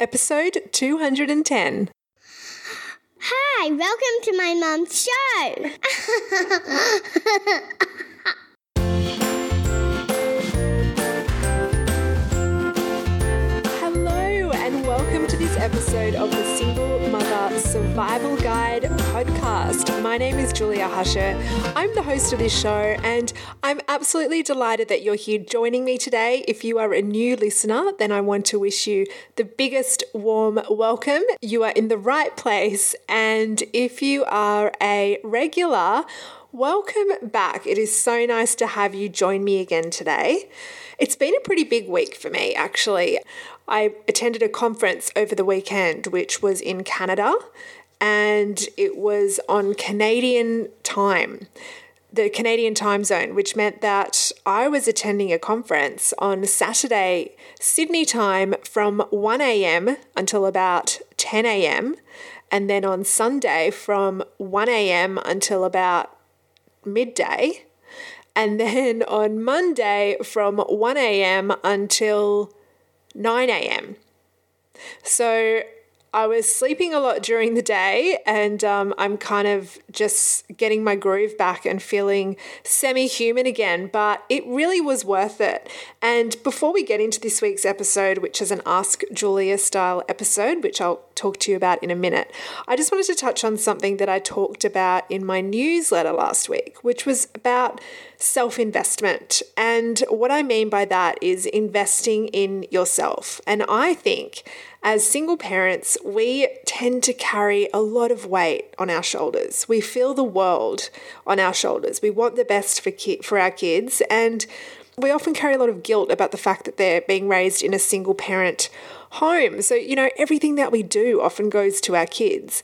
episode 210. Hi, welcome to my mom's show. episode of the Single Mother Survival Guide podcast. My name is Julia Husher. I'm the host of this show, and I'm absolutely delighted that you're here joining me today. If you are a new listener, then I want to wish you the biggest warm welcome. You are in the right place, and if you are a regular, Welcome back. It is so nice to have you join me again today. It's been a pretty big week for me, actually. I attended a conference over the weekend, which was in Canada, and it was on Canadian time, the Canadian time zone, which meant that I was attending a conference on Saturday, Sydney time, from 1 a.m. until about 10 a.m., and then on Sunday from 1 a.m. until about midday. And then on Monday from 1 a.m. until 9 a.m. So I was sleeping a lot during the day, and um, I'm kind of just getting my groove back and feeling semi human again. But it really was worth it. And before we get into this week's episode, which is an Ask Julia style episode, which I'll talk to you about in a minute, I just wanted to touch on something that I talked about in my newsletter last week, which was about self investment. And what I mean by that is investing in yourself. And I think as single parents, we tend to carry a lot of weight on our shoulders. We feel the world on our shoulders. We want the best for ki- for our kids and we often carry a lot of guilt about the fact that they're being raised in a single parent home. So, you know, everything that we do often goes to our kids.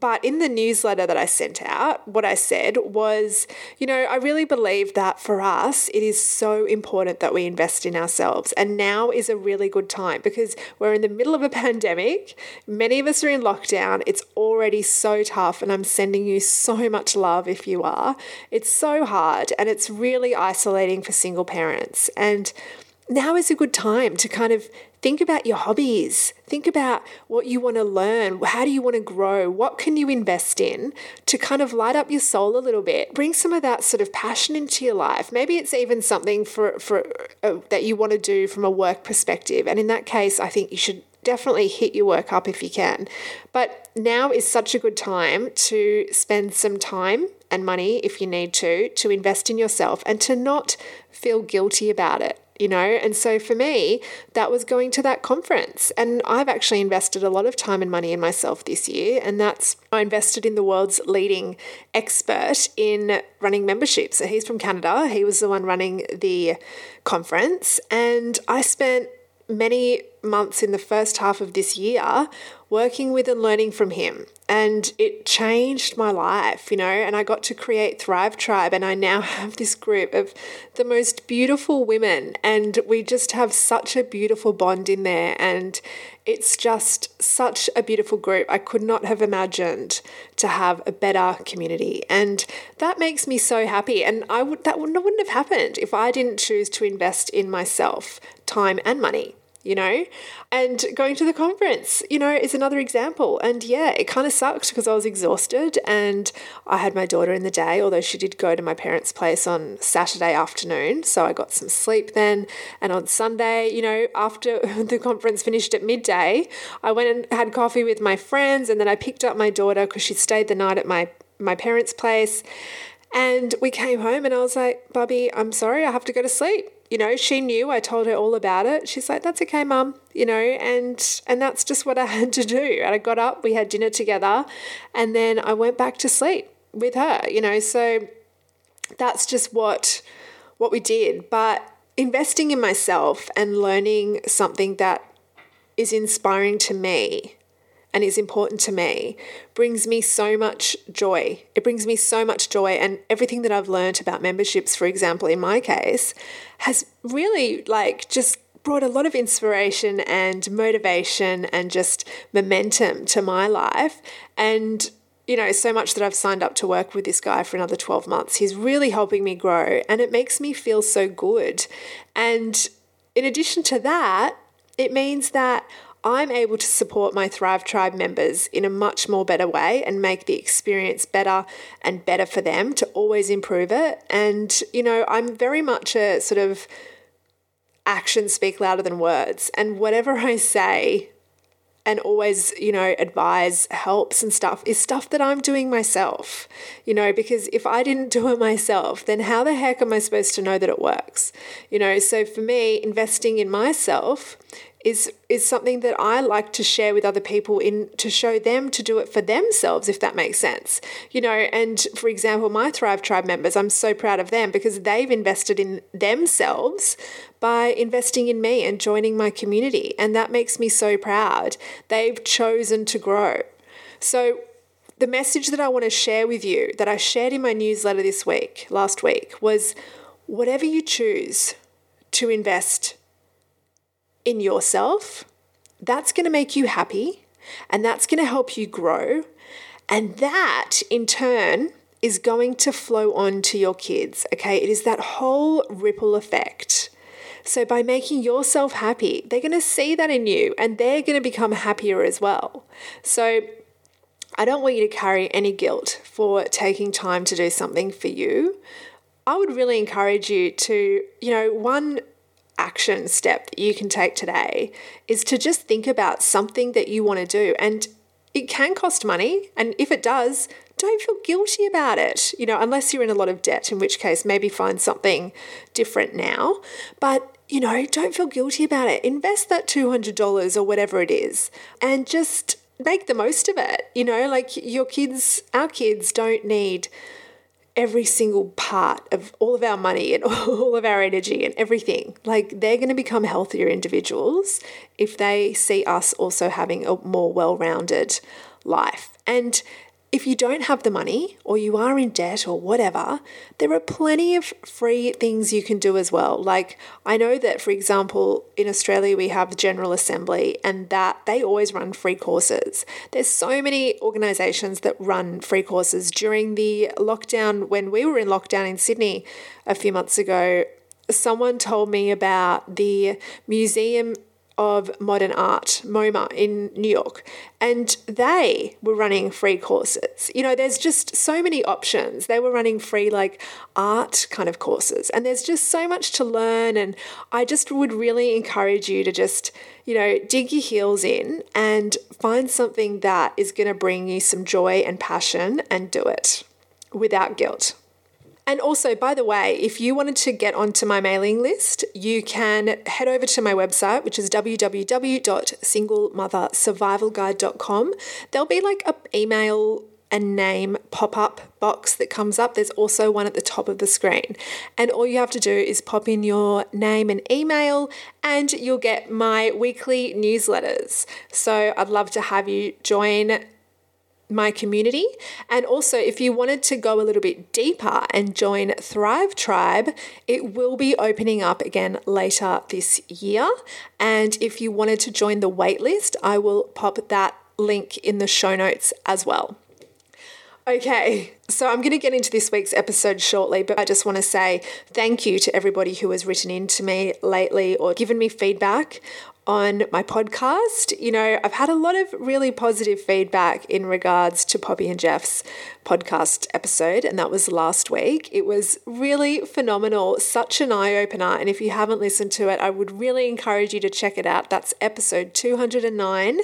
But in the newsletter that I sent out, what I said was, you know, I really believe that for us, it is so important that we invest in ourselves. And now is a really good time because we're in the middle of a pandemic. Many of us are in lockdown. It's already so tough. And I'm sending you so much love if you are. It's so hard and it's really isolating for single parents. And now is a good time to kind of think about your hobbies. Think about what you want to learn. How do you want to grow? What can you invest in to kind of light up your soul a little bit? Bring some of that sort of passion into your life. Maybe it's even something for for uh, that you want to do from a work perspective. And in that case, I think you should definitely hit your work up if you can. But now is such a good time to spend some time and money if you need to to invest in yourself and to not feel guilty about it you know? And so for me, that was going to that conference. And I've actually invested a lot of time and money in myself this year. And that's, I invested in the world's leading expert in running memberships. So he's from Canada. He was the one running the conference. And I spent many months in the first half of this year working with and learning from him. And it changed my life, you know, and I got to create Thrive Tribe. And I now have this group of the most beautiful women. And we just have such a beautiful bond in there. And it's just such a beautiful group. I could not have imagined to have a better community. And that makes me so happy. And I would that wouldn't, wouldn't have happened if I didn't choose to invest in myself, time and money you know? And going to the conference, you know, is another example. And yeah, it kind of sucked because I was exhausted and I had my daughter in the day, although she did go to my parents' place on Saturday afternoon. So I got some sleep then. And on Sunday, you know, after the conference finished at midday, I went and had coffee with my friends and then I picked up my daughter because she stayed the night at my my parents' place. And we came home and I was like, Bubby, I'm sorry, I have to go to sleep you know, she knew I told her all about it. She's like, "That's okay, mum," you know, and and that's just what I had to do. And I got up, we had dinner together, and then I went back to sleep with her, you know. So that's just what what we did. But investing in myself and learning something that is inspiring to me and is important to me brings me so much joy. It brings me so much joy. And everything that I've learned about memberships, for example, in my case, has really like just brought a lot of inspiration and motivation and just momentum to my life. And you know, so much that I've signed up to work with this guy for another 12 months. He's really helping me grow and it makes me feel so good. And in addition to that, it means that I'm able to support my Thrive Tribe members in a much more better way and make the experience better and better for them to always improve it. And, you know, I'm very much a sort of actions speak louder than words. And whatever I say, and always, you know, advise helps and stuff is stuff that I'm doing myself, you know, because if I didn't do it myself, then how the heck am I supposed to know that it works? You know, so for me, investing in myself is is something that I like to share with other people in to show them to do it for themselves if that makes sense. You know, and for example, my Thrive Tribe members, I'm so proud of them because they've invested in themselves by investing in me and joining my community and that makes me so proud. They've chosen to grow. So the message that I want to share with you that I shared in my newsletter this week, last week, was whatever you choose to invest in yourself, that's going to make you happy and that's going to help you grow. And that in turn is going to flow on to your kids. Okay. It is that whole ripple effect. So, by making yourself happy, they're going to see that in you and they're going to become happier as well. So, I don't want you to carry any guilt for taking time to do something for you. I would really encourage you to, you know, one action step that you can take today is to just think about something that you want to do. And it can cost money. And if it does, don't feel guilty about it, you know, unless you're in a lot of debt, in which case maybe find something different now. But, you know, don't feel guilty about it. Invest that $200 or whatever it is and just make the most of it. You know, like your kids, our kids don't need every single part of all of our money and all of our energy and everything. Like they're going to become healthier individuals if they see us also having a more well rounded life. And if you don't have the money or you are in debt or whatever, there are plenty of free things you can do as well. Like I know that for example, in Australia we have the General Assembly and that they always run free courses. There's so many organizations that run free courses during the lockdown when we were in lockdown in Sydney a few months ago. Someone told me about the Museum of Modern Art, MoMA, in New York, and they were running free courses. You know, there's just so many options. They were running free, like art kind of courses, and there's just so much to learn. And I just would really encourage you to just, you know, dig your heels in and find something that is going to bring you some joy and passion and do it without guilt. And also, by the way, if you wanted to get onto my mailing list, you can head over to my website, which is www.singlemothersurvivalguide.com. There'll be like a email and name pop up box that comes up. There's also one at the top of the screen. And all you have to do is pop in your name and email, and you'll get my weekly newsletters. So I'd love to have you join my community. And also, if you wanted to go a little bit deeper and join Thrive Tribe, it will be opening up again later this year. And if you wanted to join the waitlist, I will pop that link in the show notes as well. Okay, so I'm going to get into this week's episode shortly, but I just want to say thank you to everybody who has written in to me lately or given me feedback on my podcast. You know, I've had a lot of really positive feedback in regards to Poppy and Jeff's podcast episode, and that was last week. It was really phenomenal, such an eye opener. And if you haven't listened to it, I would really encourage you to check it out. That's episode 209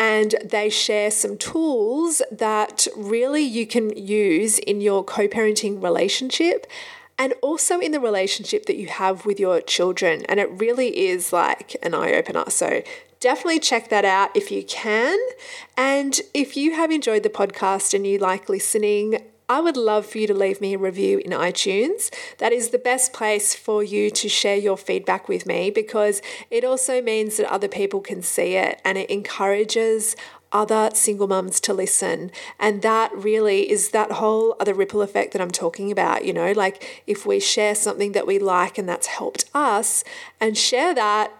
and they share some tools that really you can use in your co parenting relationship and also in the relationship that you have with your children. And it really is like an eye opener. So definitely check that out if you can. And if you have enjoyed the podcast and you like listening, I would love for you to leave me a review in iTunes. That is the best place for you to share your feedback with me because it also means that other people can see it and it encourages other single mums to listen. And that really is that whole other ripple effect that I'm talking about. You know, like if we share something that we like and that's helped us and share that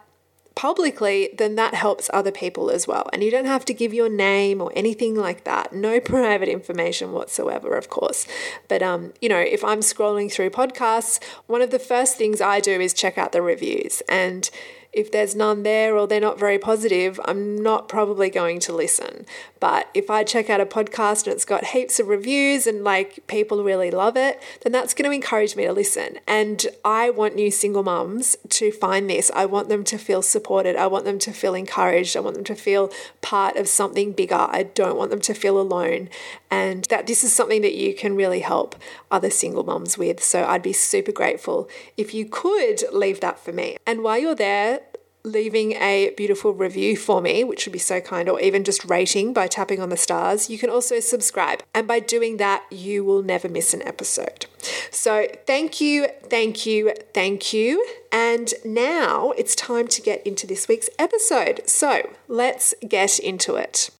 publicly, then that helps other people as well. And you don't have to give your name or anything like that. No private information whatsoever, of course. But um, you know, if I'm scrolling through podcasts, one of the first things I do is check out the reviews and if there's none there or they're not very positive, I'm not probably going to listen. But if I check out a podcast and it's got heaps of reviews and like people really love it, then that's going to encourage me to listen. And I want new single mums to find this. I want them to feel supported. I want them to feel encouraged. I want them to feel part of something bigger. I don't want them to feel alone. And that this is something that you can really help other single mums with. So I'd be super grateful if you could leave that for me. And while you're there, leaving a beautiful review for me, which would be so kind, or even just rating by tapping on the stars. You can also subscribe. And by doing that, you will never miss an episode. So thank you, thank you, thank you. And now it's time to get into this week's episode. So let's get into it.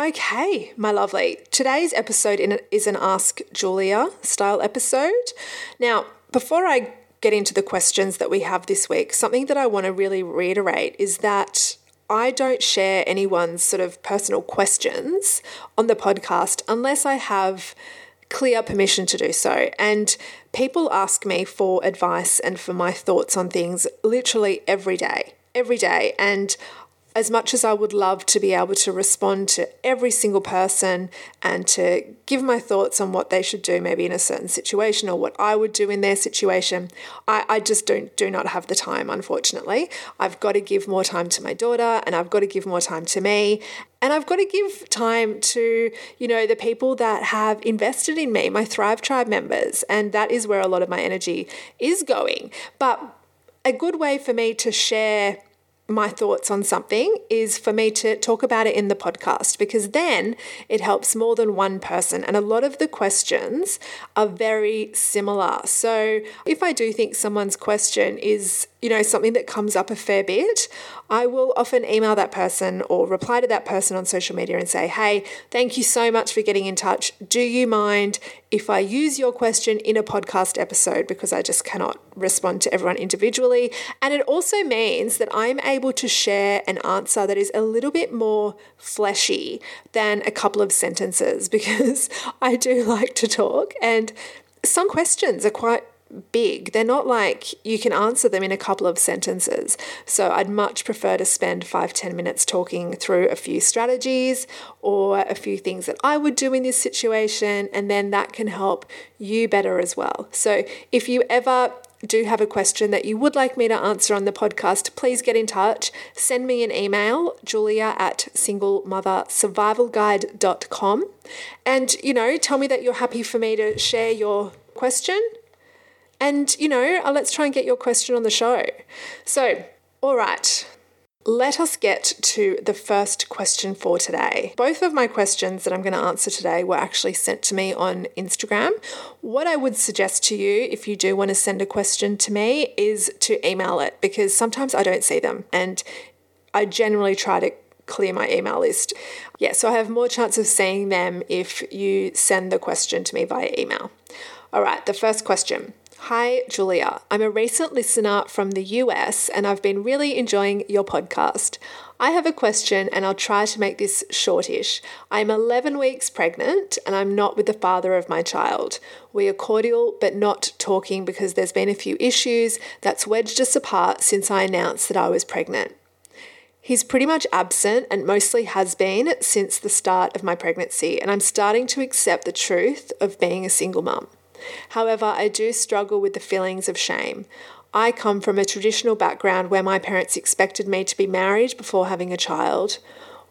Okay, my lovely. Today's episode is an Ask Julia style episode. Now, before I get into the questions that we have this week, something that I want to really reiterate is that I don't share anyone's sort of personal questions on the podcast unless I have clear permission to do so. And people ask me for advice and for my thoughts on things literally every day, every day. And as much as I would love to be able to respond to every single person and to give my thoughts on what they should do, maybe in a certain situation or what I would do in their situation, I, I just don't do not have the time, unfortunately. I've got to give more time to my daughter and I've got to give more time to me. And I've got to give time to, you know, the people that have invested in me, my Thrive Tribe members. And that is where a lot of my energy is going. But a good way for me to share my thoughts on something is for me to talk about it in the podcast because then it helps more than one person. And a lot of the questions are very similar. So if I do think someone's question is you know, something that comes up a fair bit, I will often email that person or reply to that person on social media and say, hey, thank you so much for getting in touch. Do you mind if I use your question in a podcast episode? Because I just cannot respond to everyone individually. And it also means that I'm able to share an answer that is a little bit more fleshy than a couple of sentences because I do like to talk and some questions are quite big. They're not like you can answer them in a couple of sentences. So I'd much prefer to spend five ten minutes talking through a few strategies or a few things that I would do in this situation, and then that can help you better as well. So if you ever do have a question that you would like me to answer on the podcast, please get in touch. Send me an email, julia at singlemothersurvivalguide.com. And, you know, tell me that you're happy for me to share your question and, you know, uh, let's try and get your question on the show. So, all right. Let us get to the first question for today. Both of my questions that I'm going to answer today were actually sent to me on Instagram. What I would suggest to you, if you do want to send a question to me, is to email it because sometimes I don't see them and I generally try to clear my email list. Yeah, so I have more chance of seeing them if you send the question to me via email. All right, the first question. Hi, Julia. I'm a recent listener from the US and I've been really enjoying your podcast. I have a question and I'll try to make this shortish. I'm 11 weeks pregnant and I'm not with the father of my child. We are cordial but not talking because there's been a few issues that's wedged us apart since I announced that I was pregnant. He's pretty much absent and mostly has been since the start of my pregnancy, and I'm starting to accept the truth of being a single mum. However, I do struggle with the feelings of shame. I come from a traditional background where my parents expected me to be married before having a child.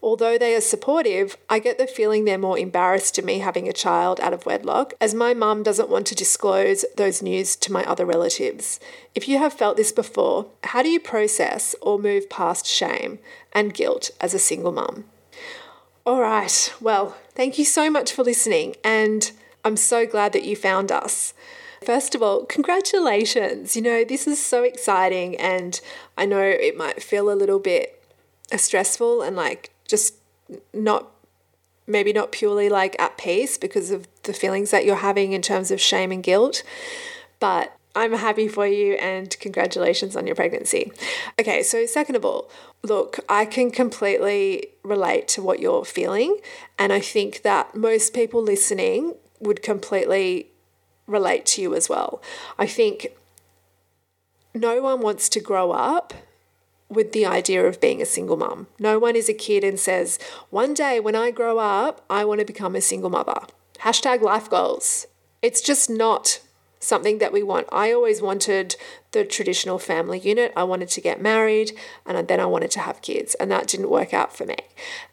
Although they are supportive, I get the feeling they're more embarrassed to me having a child out of wedlock, as my mum doesn't want to disclose those news to my other relatives. If you have felt this before, how do you process or move past shame and guilt as a single mum? All right, well, thank you so much for listening, and I'm so glad that you found us. First of all, congratulations. You know, this is so exciting, and I know it might feel a little bit uh, stressful and like just not maybe not purely like at peace because of the feelings that you're having in terms of shame and guilt. But I'm happy for you and congratulations on your pregnancy. Okay, so second of all, look, I can completely relate to what you're feeling. And I think that most people listening would completely relate to you as well. I think no one wants to grow up with the idea of being a single mum. No one is a kid and says, one day when I grow up, I want to become a single mother. Hashtag life goals. It's just not something that we want. I always wanted the traditional family unit. I wanted to get married and then I wanted to have kids, and that didn't work out for me.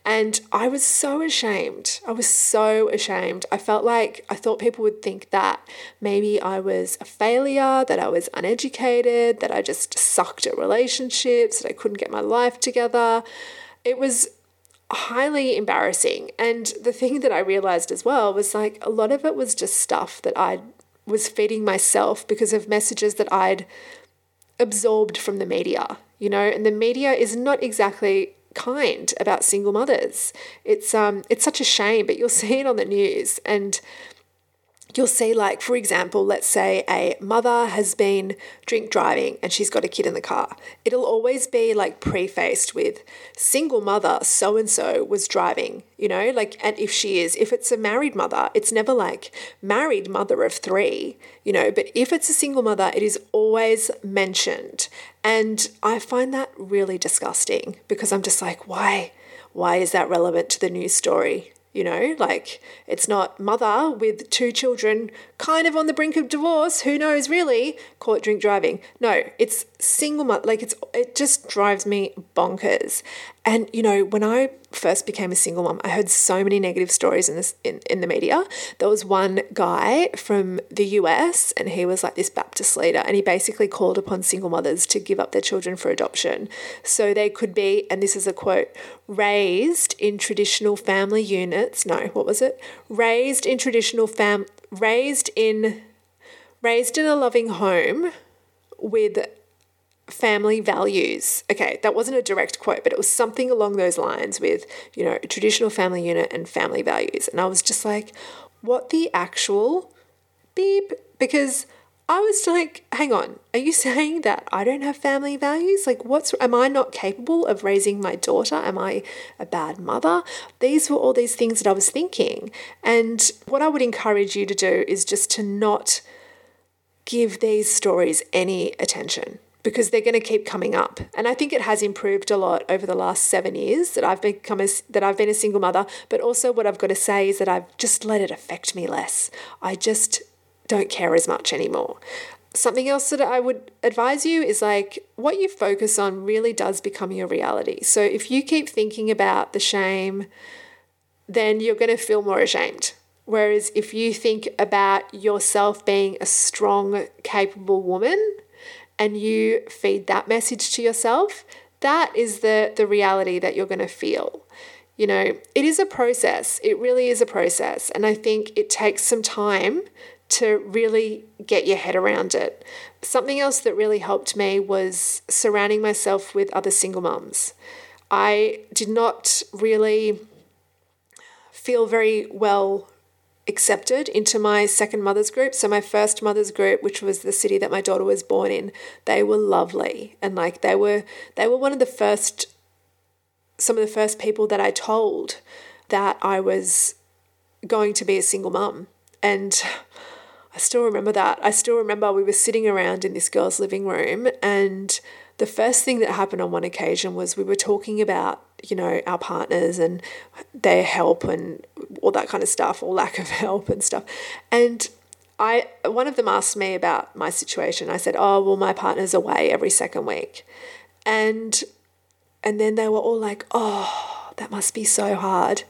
And I was so ashamed. I was so ashamed. I felt like I thought people would think that maybe I was a failure, that I was uneducated, that I just sucked at relationships, that I couldn't get my life together. It was highly embarrassing. And the thing that I realized as well was like a lot of it was just stuff that I'd was feeding myself because of messages that I'd absorbed from the media, you know, and the media is not exactly kind about single mothers. It's um it's such a shame, but you'll see it on the news and you'll see, like, for example, let's say a mother has been drink driving and she's got a kid in the car. It'll always be like prefaced with single mother so and so was driving, you know, like, and if she is, if it's a married mother, it's never like married mother of three, you know, but if it's a single mother, it is always mentioned. And I find that really disgusting because I'm just like, why? Why is that relevant to the news story? You know, like it's not mother with two children kind of on the brink of divorce, who knows really, caught drink driving. No, it's single mother. Like it's, it just drives me bonkers. And, you know, when I first became a single mom, I heard so many negative stories in this in, in the media. There was one guy from the US and he was like this Baptist leader and he basically called upon single mothers to give up their children for adoption. So they could be, and this is a quote, raised in traditional family units. No, what was it? Raised in traditional fam raised in raised in a loving home with family values. Okay, that wasn't a direct quote, but it was something along those lines with, you know, traditional family unit and family values. And I was just like, what the actual beep? Because I was like, hang on, are you saying that I don't have family values? Like, what's, am I not capable of raising my daughter? Am I a bad mother? These were all these things that I was thinking. And what I would encourage you to do is just to not give these stories any attention because they're going to keep coming up. And I think it has improved a lot over the last seven years that I've become a, that I've been a single mother. But also, what I've got to say is that I've just let it affect me less. I just don't care as much anymore. Something else that I would advise you is like what you focus on really does become your reality. So if you keep thinking about the shame, then you're going to feel more ashamed. Whereas if you think about yourself being a strong, capable woman, and you feed that message to yourself, that is the, the reality that you're going to feel. You know, it is a process. It really is a process. And I think it takes some time to really get your head around it. Something else that really helped me was surrounding myself with other single mums. I did not really feel very well accepted into my second mother's group. So my first mother's group, which was the city that my daughter was born in, they were lovely and like they were they were one of the first some of the first people that I told that I was going to be a single mum. And I still remember that. I still remember we were sitting around in this girl's living room and the first thing that happened on one occasion was we were talking about you know our partners and their help and all that kind of stuff or lack of help and stuff and I one of them asked me about my situation. I said, "Oh, well my partner's away every second week." And and then they were all like, "Oh, that must be so hard."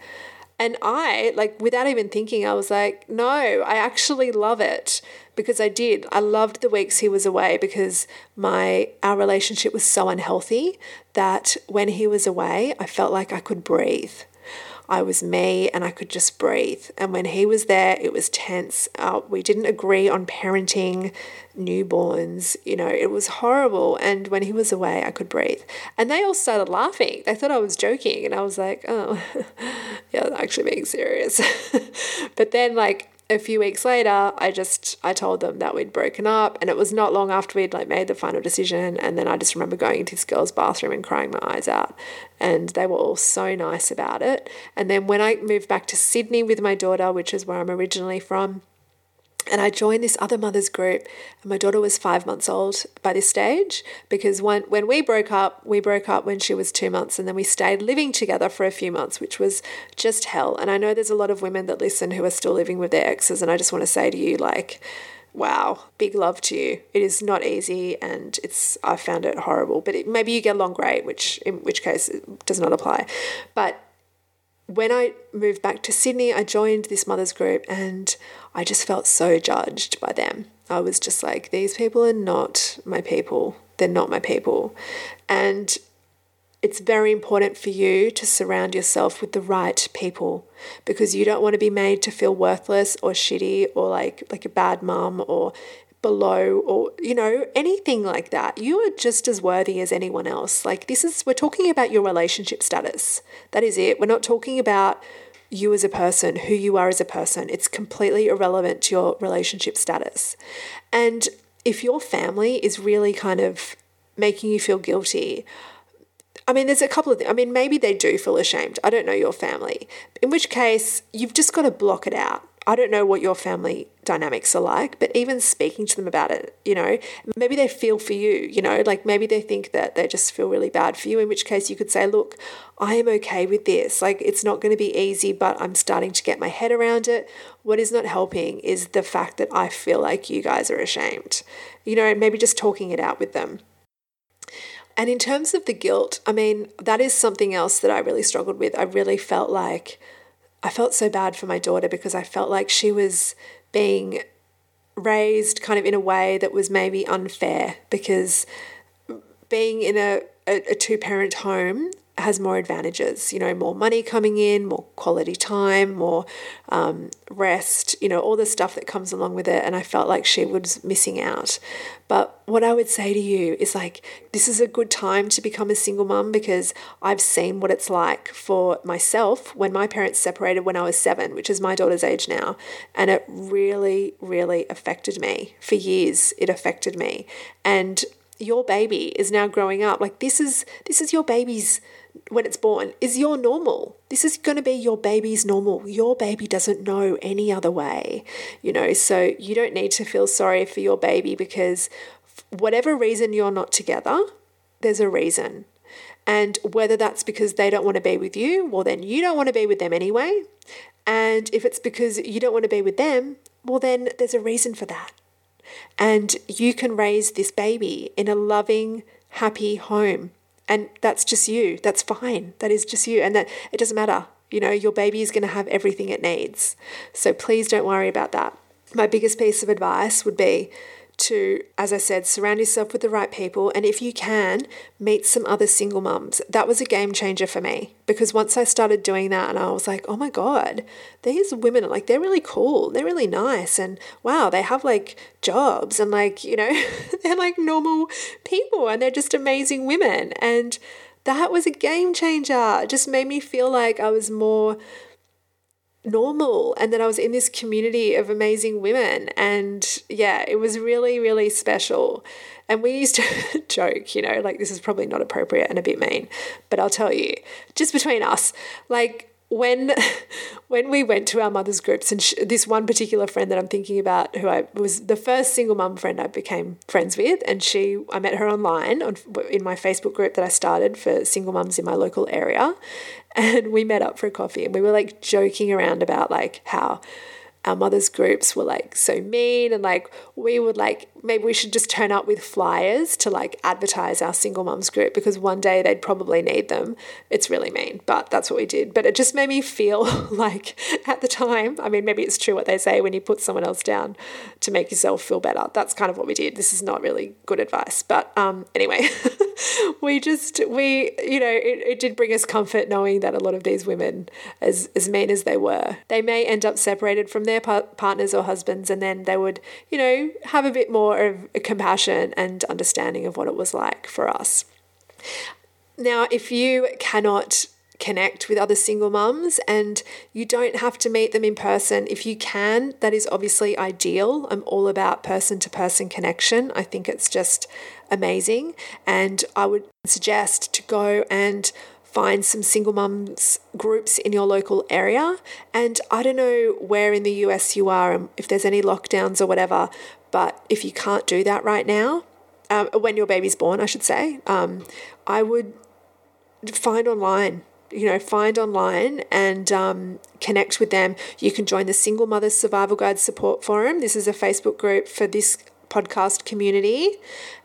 And I, like, without even thinking, I was like, no, I actually love it because I did. I loved the weeks he was away because my our relationship was so unhealthy that when he was away, I felt like I could breathe. I was me and I could just breathe. And when he was there, it was tense. Uh, we didn't agree on parenting newborns. You know, it was horrible. And when he was away, I could breathe. And they all started laughing. They thought I was joking. And I was like, oh, yeah, I'm actually being serious. but then, like, a few weeks later, I just I told them that we'd broken up, and it was not long after we'd like made the final decision. And then I just remember going into this girl's bathroom and crying my eyes out, and they were all so nice about it. And then when I moved back to Sydney with my daughter, which is where I'm originally from, and I joined this other mother's group, and my daughter was five months old by this stage because when, when we broke up, we broke up when she was two months, and then we stayed living together for a few months, which was just hell. And I know there's a lot of women that listen who are still living with their exes, and I just want to say to you, like, wow, big love to you. It is not easy, and it's I found it horrible. But it, maybe you get along great, which in which case it does not apply. But when I moved back to Sydney, I joined this mothers group and I just felt so judged by them. I was just like, these people are not my people. They're not my people. And it's very important for you to surround yourself with the right people because you don't want to be made to feel worthless or shitty or like like a bad mum or below or you know anything like that you are just as worthy as anyone else like this is we're talking about your relationship status that is it we're not talking about you as a person who you are as a person it's completely irrelevant to your relationship status and if your family is really kind of making you feel guilty I mean, there's a couple of things. I mean, maybe they do feel ashamed. I don't know your family. In which case, you've just got to block it out. I don't know what your family dynamics are like, but even speaking to them about it, you know, maybe they feel for you, you know, like maybe they think that they just feel really bad for you, in which case you could say, look, I am okay with this. Like, it's not going to be easy, but I'm starting to get my head around it. What is not helping is the fact that I feel like you guys are ashamed, you know, maybe just talking it out with them. And in terms of the guilt, I mean, that is something else that I really struggled with. I really felt like, I felt so bad for my daughter because I felt like she was being raised kind of in a way that was maybe unfair because being in a, a, a two parent home has more advantages, you know, more money coming in, more quality time, more um, rest, you know, all the stuff that comes along with it. And I felt like she was missing out. But what I would say to you is like, this is a good time to become a single mum because I've seen what it's like for myself when my parents separated when I was seven, which is my daughter's age now. And it really, really affected me for years. It affected me. And your baby is now growing up like this is this is your baby's when it's born is your normal. This is going to be your baby's normal. Your baby doesn't know any other way, you know, so you don't need to feel sorry for your baby because whatever reason you're not together, there's a reason. And whether that's because they don't want to be with you, well, then you don't want to be with them anyway. And if it's because you don't want to be with them, well, then there's a reason for that. And you can raise this baby in a loving, happy home and that's just you. That's fine. That is just you. And that it doesn't matter. You know, your baby is going to have everything it needs. So please don't worry about that. My biggest piece of advice would be to, as I said, surround yourself with the right people. And if you can, meet some other single mums. That was a game changer for me because once I started doing that and I was like, oh my God, these women are like, they're really cool. They're really nice. And wow, they have like jobs and like, you know, they're like normal people and they're just amazing women. And that was a game changer. It just made me feel like I was more normal and that I was in this community of amazing women. And yeah, it was really, really special. And we used to joke, you know, like this is probably not appropriate and a bit mean, but I'll tell you, just between us, like when when we went to our mothers groups and this one particular friend that I'm thinking about who I was the first single mum friend I became friends with and she I met her online on in my Facebook group that I started for single mums in my local area and we met up for coffee and we were like joking around about like how our mothers groups were like so mean and like we would like maybe we should just turn up with flyers to like advertise our single mums group because one day they'd probably need them. It's really mean but that's what we did. But it just made me feel like at the time i mean maybe it's true what they say when you put someone else down to make yourself feel better. That's kind of what we did. This is not really good advice. But um anyway we just we you know it, it did bring us comfort knowing that a lot of these women as as mean as they were they may end up separated from their par- partners or husbands and then they would you know have a bit more of compassion and understanding of what it was like for us now if you cannot connect with other single mums and you don't have to meet them in person. If you can, that is obviously ideal. I'm all about person to person connection. I think it's just amazing. And I would suggest to go and find some single mums groups in your local area. And I don't know where in the US you are and if there's any lockdowns or whatever, but if you can't do that right now, um, when your baby's born, I should say, um, I would find online you know, find online and um, connect with them. You can join the Single Mothers Survival Guide Support Forum. This is a Facebook group for this podcast community.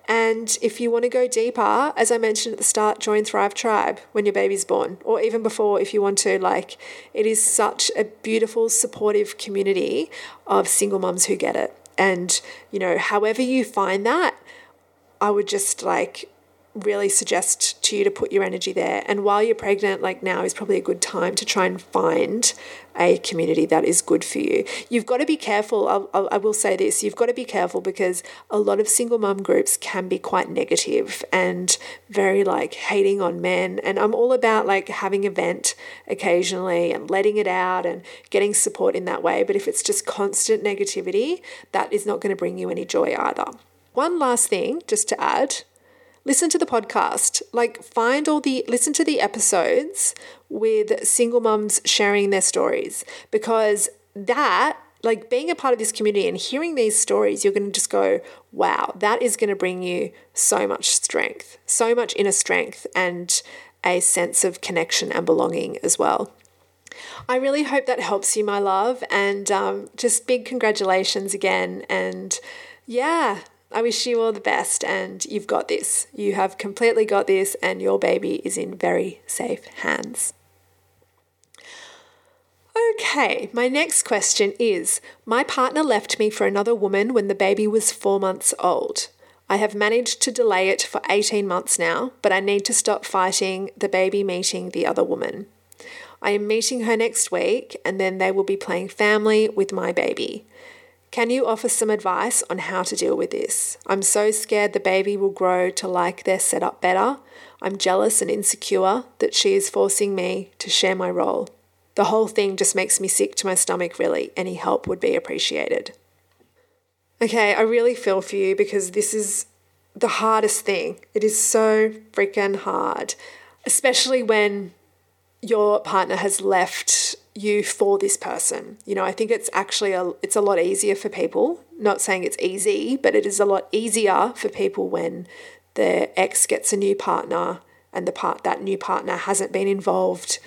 And if you want to go deeper, as I mentioned at the start, join Thrive Tribe when your baby's born, or even before if you want to. Like, it is such a beautiful, supportive community of single mums who get it. And, you know, however you find that, I would just like really suggest to you to put your energy there. And while you're pregnant, like now is probably a good time to try and find a community that is good for you. You've got to be careful. I'll, I'll, I will say this you've got to be careful because a lot of single mum groups can be quite negative and very like hating on men. And I'm all about like having a vent occasionally and letting it out and getting support in that way. But if it's just constant negativity, that is not going to bring you any joy either. One last thing, just to add listen to the podcast. Like, find all the, listen to the episodes with single mums sharing their stories because that, like, being a part of this community and hearing these stories, you're going to just go, wow, that is going to bring you so much strength, so much inner strength, and a sense of connection and belonging as well. I really hope that helps you, my love, and um, just big congratulations again. And yeah, I wish you all the best and you've got this. You have completely got this, and your baby is in very safe hands. Okay, my next question is My partner left me for another woman when the baby was four months old. I have managed to delay it for 18 months now, but I need to stop fighting the baby meeting the other woman. I am meeting her next week, and then they will be playing family with my baby. Can you offer some advice on how to deal with this? I'm so scared the baby will grow to like their setup better. I'm jealous and insecure that she is forcing me to share my role. The whole thing just makes me sick to my stomach, really. Any help would be appreciated. Okay, I really feel for you because this is the hardest thing. It is so freaking hard, especially when your partner has left you for this person. You know, I think it's actually a it's a lot easier for people. Not saying it's easy, but it is a lot easier for people when their ex gets a new partner and the part that new partner hasn't been involved.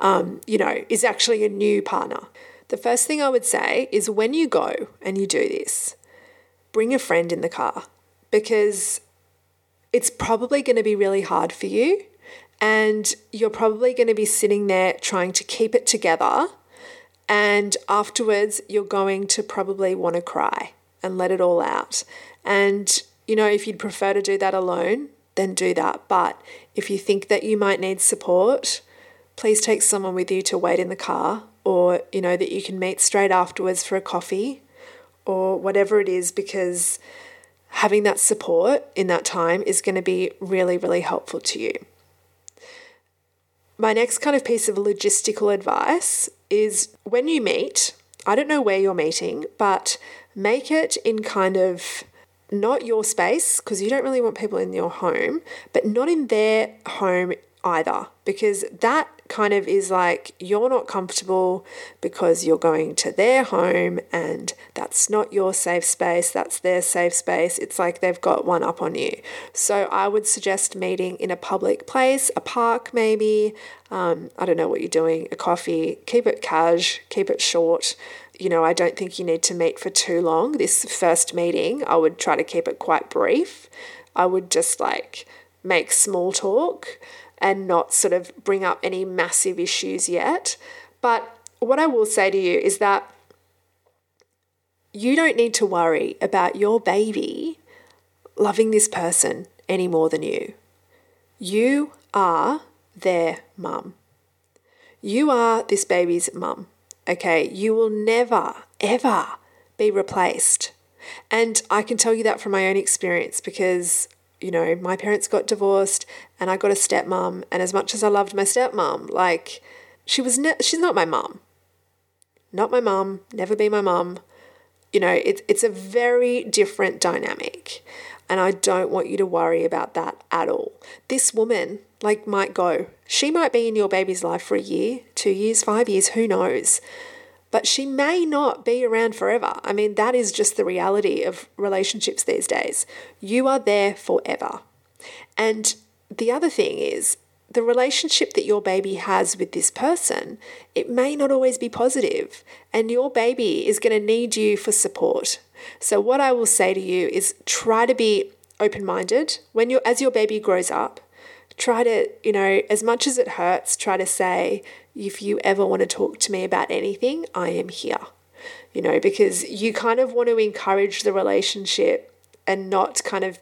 Um, you know, is actually a new partner. The first thing I would say is when you go and you do this, bring a friend in the car because it's probably going to be really hard for you and you're probably going to be sitting there trying to keep it together. And afterwards, you're going to probably want to cry and let it all out. And, you know, if you'd prefer to do that alone, then do that. But if you think that you might need support, please take someone with you to wait in the car or, you know, that you can meet straight afterwards for a coffee or whatever it is, because having that support in that time is going to be really, really helpful to you. My next kind of piece of logistical advice is when you meet, I don't know where you're meeting, but make it in kind of not your space because you don't really want people in your home, but not in their home either because that kind of is like you're not comfortable because you're going to their home and that's not your safe space, that's their safe space. It's like they've got one up on you. So I would suggest meeting in a public place, a park maybe. Um, I don't know what you're doing, a coffee. Keep it cash, keep it short. You know, I don't think you need to meet for too long. This first meeting, I would try to keep it quite brief. I would just like make small talk and not sort of bring up any massive issues yet. But what I will say to you is that you don't need to worry about your baby loving this person any more than you. You are their mum. You are this baby's mum. Okay, you will never, ever be replaced. And I can tell you that from my own experience because you know, my parents got divorced and I got a stepmom. And as much as I loved my stepmom, like, she was, ne- she's not my mom. Not my mom, never be my mom. You know, it, it's a very different dynamic. And I don't want you to worry about that at all. This woman, like, might go. She might be in your baby's life for a year, two years, five years, who knows? But she may not be around forever. I mean, that is just the reality of relationships these days. You are there forever. And the other thing is, the relationship that your baby has with this person, it may not always be positive, and your baby is going to need you for support. So what I will say to you is try to be open-minded when you as your baby grows up. Try to, you know, as much as it hurts, try to say if you ever want to talk to me about anything, I am here. You know, because you kind of want to encourage the relationship and not kind of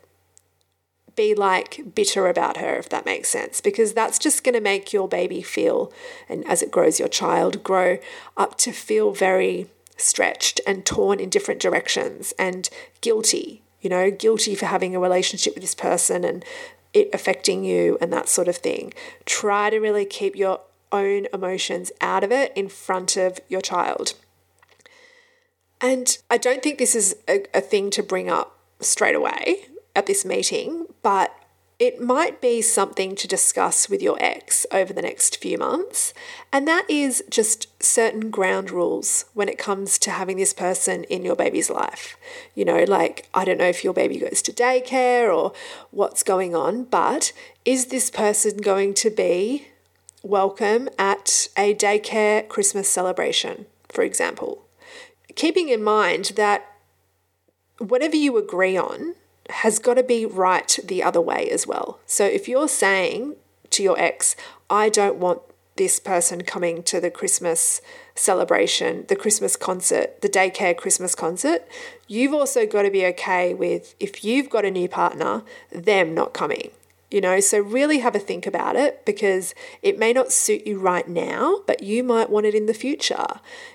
be like bitter about her, if that makes sense, because that's just going to make your baby feel, and as it grows, your child grow up to feel very stretched and torn in different directions and guilty, you know, guilty for having a relationship with this person and it affecting you and that sort of thing. Try to really keep your own emotions out of it in front of your child. And I don't think this is a, a thing to bring up straight away at this meeting, but it might be something to discuss with your ex over the next few months. And that is just certain ground rules when it comes to having this person in your baby's life. You know, like, I don't know if your baby goes to daycare or what's going on, but is this person going to be welcome at a daycare Christmas celebration, for example? Keeping in mind that whatever you agree on, has got to be right the other way as well. So if you're saying to your ex, I don't want this person coming to the Christmas celebration, the Christmas concert, the daycare Christmas concert, you've also got to be okay with if you've got a new partner, them not coming you know so really have a think about it because it may not suit you right now but you might want it in the future.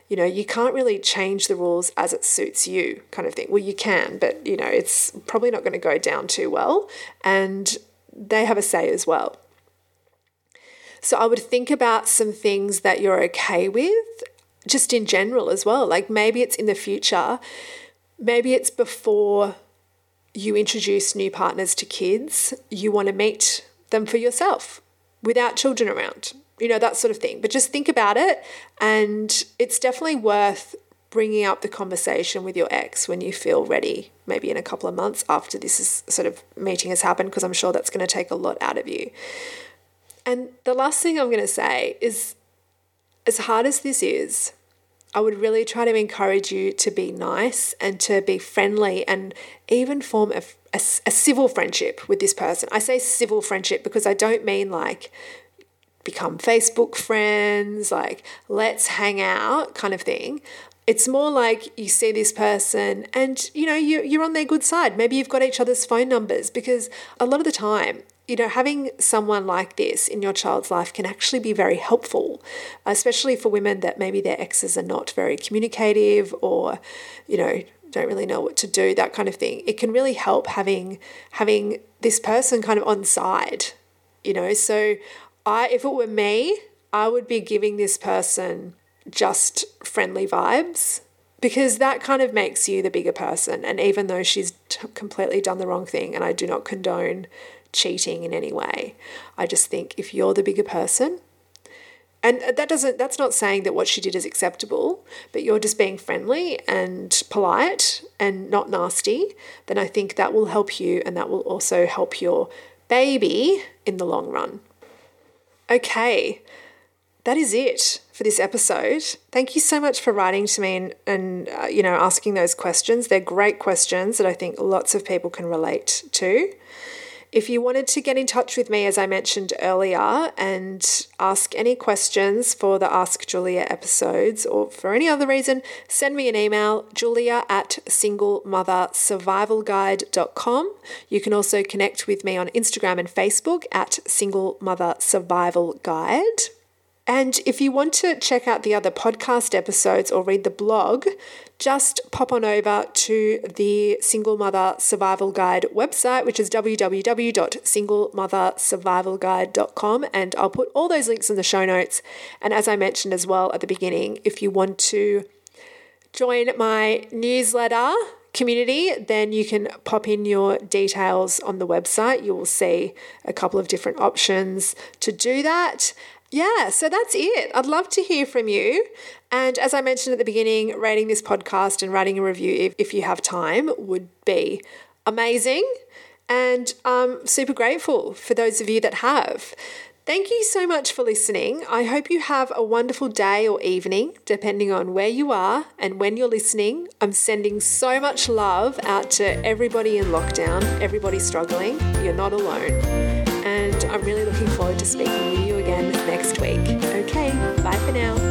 You know you can't really change the rules as it suits you kind of thing. Well you can but you know it's probably not going to go down too well and they have a say as well. So i would think about some things that you're okay with just in general as well. Like maybe it's in the future maybe it's before you introduce new partners to kids, you want to meet them for yourself without children around, you know, that sort of thing. But just think about it. And it's definitely worth bringing up the conversation with your ex when you feel ready, maybe in a couple of months after this is sort of meeting has happened, because I'm sure that's going to take a lot out of you. And the last thing I'm going to say is as hard as this is, I would really try to encourage you to be nice and to be friendly and even form a, a, a, civil friendship with this person. I say civil friendship because I don't mean like become Facebook friends, like let's hang out kind of thing. It's more like you see this person and you know you, you're on their good side. Maybe you've got each other's phone numbers because a lot of the time you know, having someone like this in your child's life can actually be very helpful, especially for women that maybe their exes are not very communicative or, you know, don't really know what to do, that kind of thing. It can really help having having this person kind of on side, you know. So I if it were me, I would be giving this person just friendly vibes because that kind of makes you the bigger person. And even though she's t- completely done the wrong thing, and I do not condone cheating in any way. I just think if you're the bigger person, and that doesn't that's not saying that what she did is acceptable, but you're just being friendly and polite and not nasty, then I think that will help you and that will also help your baby in the long run. Okay. That is it for this episode. Thank you so much for writing to me and, and uh, you know asking those questions. They're great questions that I think lots of people can relate to. If you wanted to get in touch with me, as I mentioned earlier, and ask any questions for the Ask Julia episodes or for any other reason, send me an email, julia at singlemothersurvivalguide.com. You can also connect with me on Instagram and Facebook at Single Mother Survival Guide. And if you want to check out the other podcast episodes or read the blog, just pop on over to the Single Mother Survival Guide website, which is www.singlemothersurvivalguide.com. And I'll put all those links in the show notes. And as I mentioned as well at the beginning, if you want to join my newsletter, community, then you can pop in your details on the website. You will see a couple of different options to do that. Yeah, so that's it. I'd love to hear from you. And as I mentioned at the beginning, rating this podcast and writing a review if, if you have time would be amazing. And I'm super grateful for those of you that have. Thank you so much for listening. I hope you have a wonderful day or evening, depending on where you are and when you're listening. I'm sending so much love out to everybody in lockdown, everybody struggling. You're not alone. I'm really looking forward to speaking with you again next week. Okay, bye for now.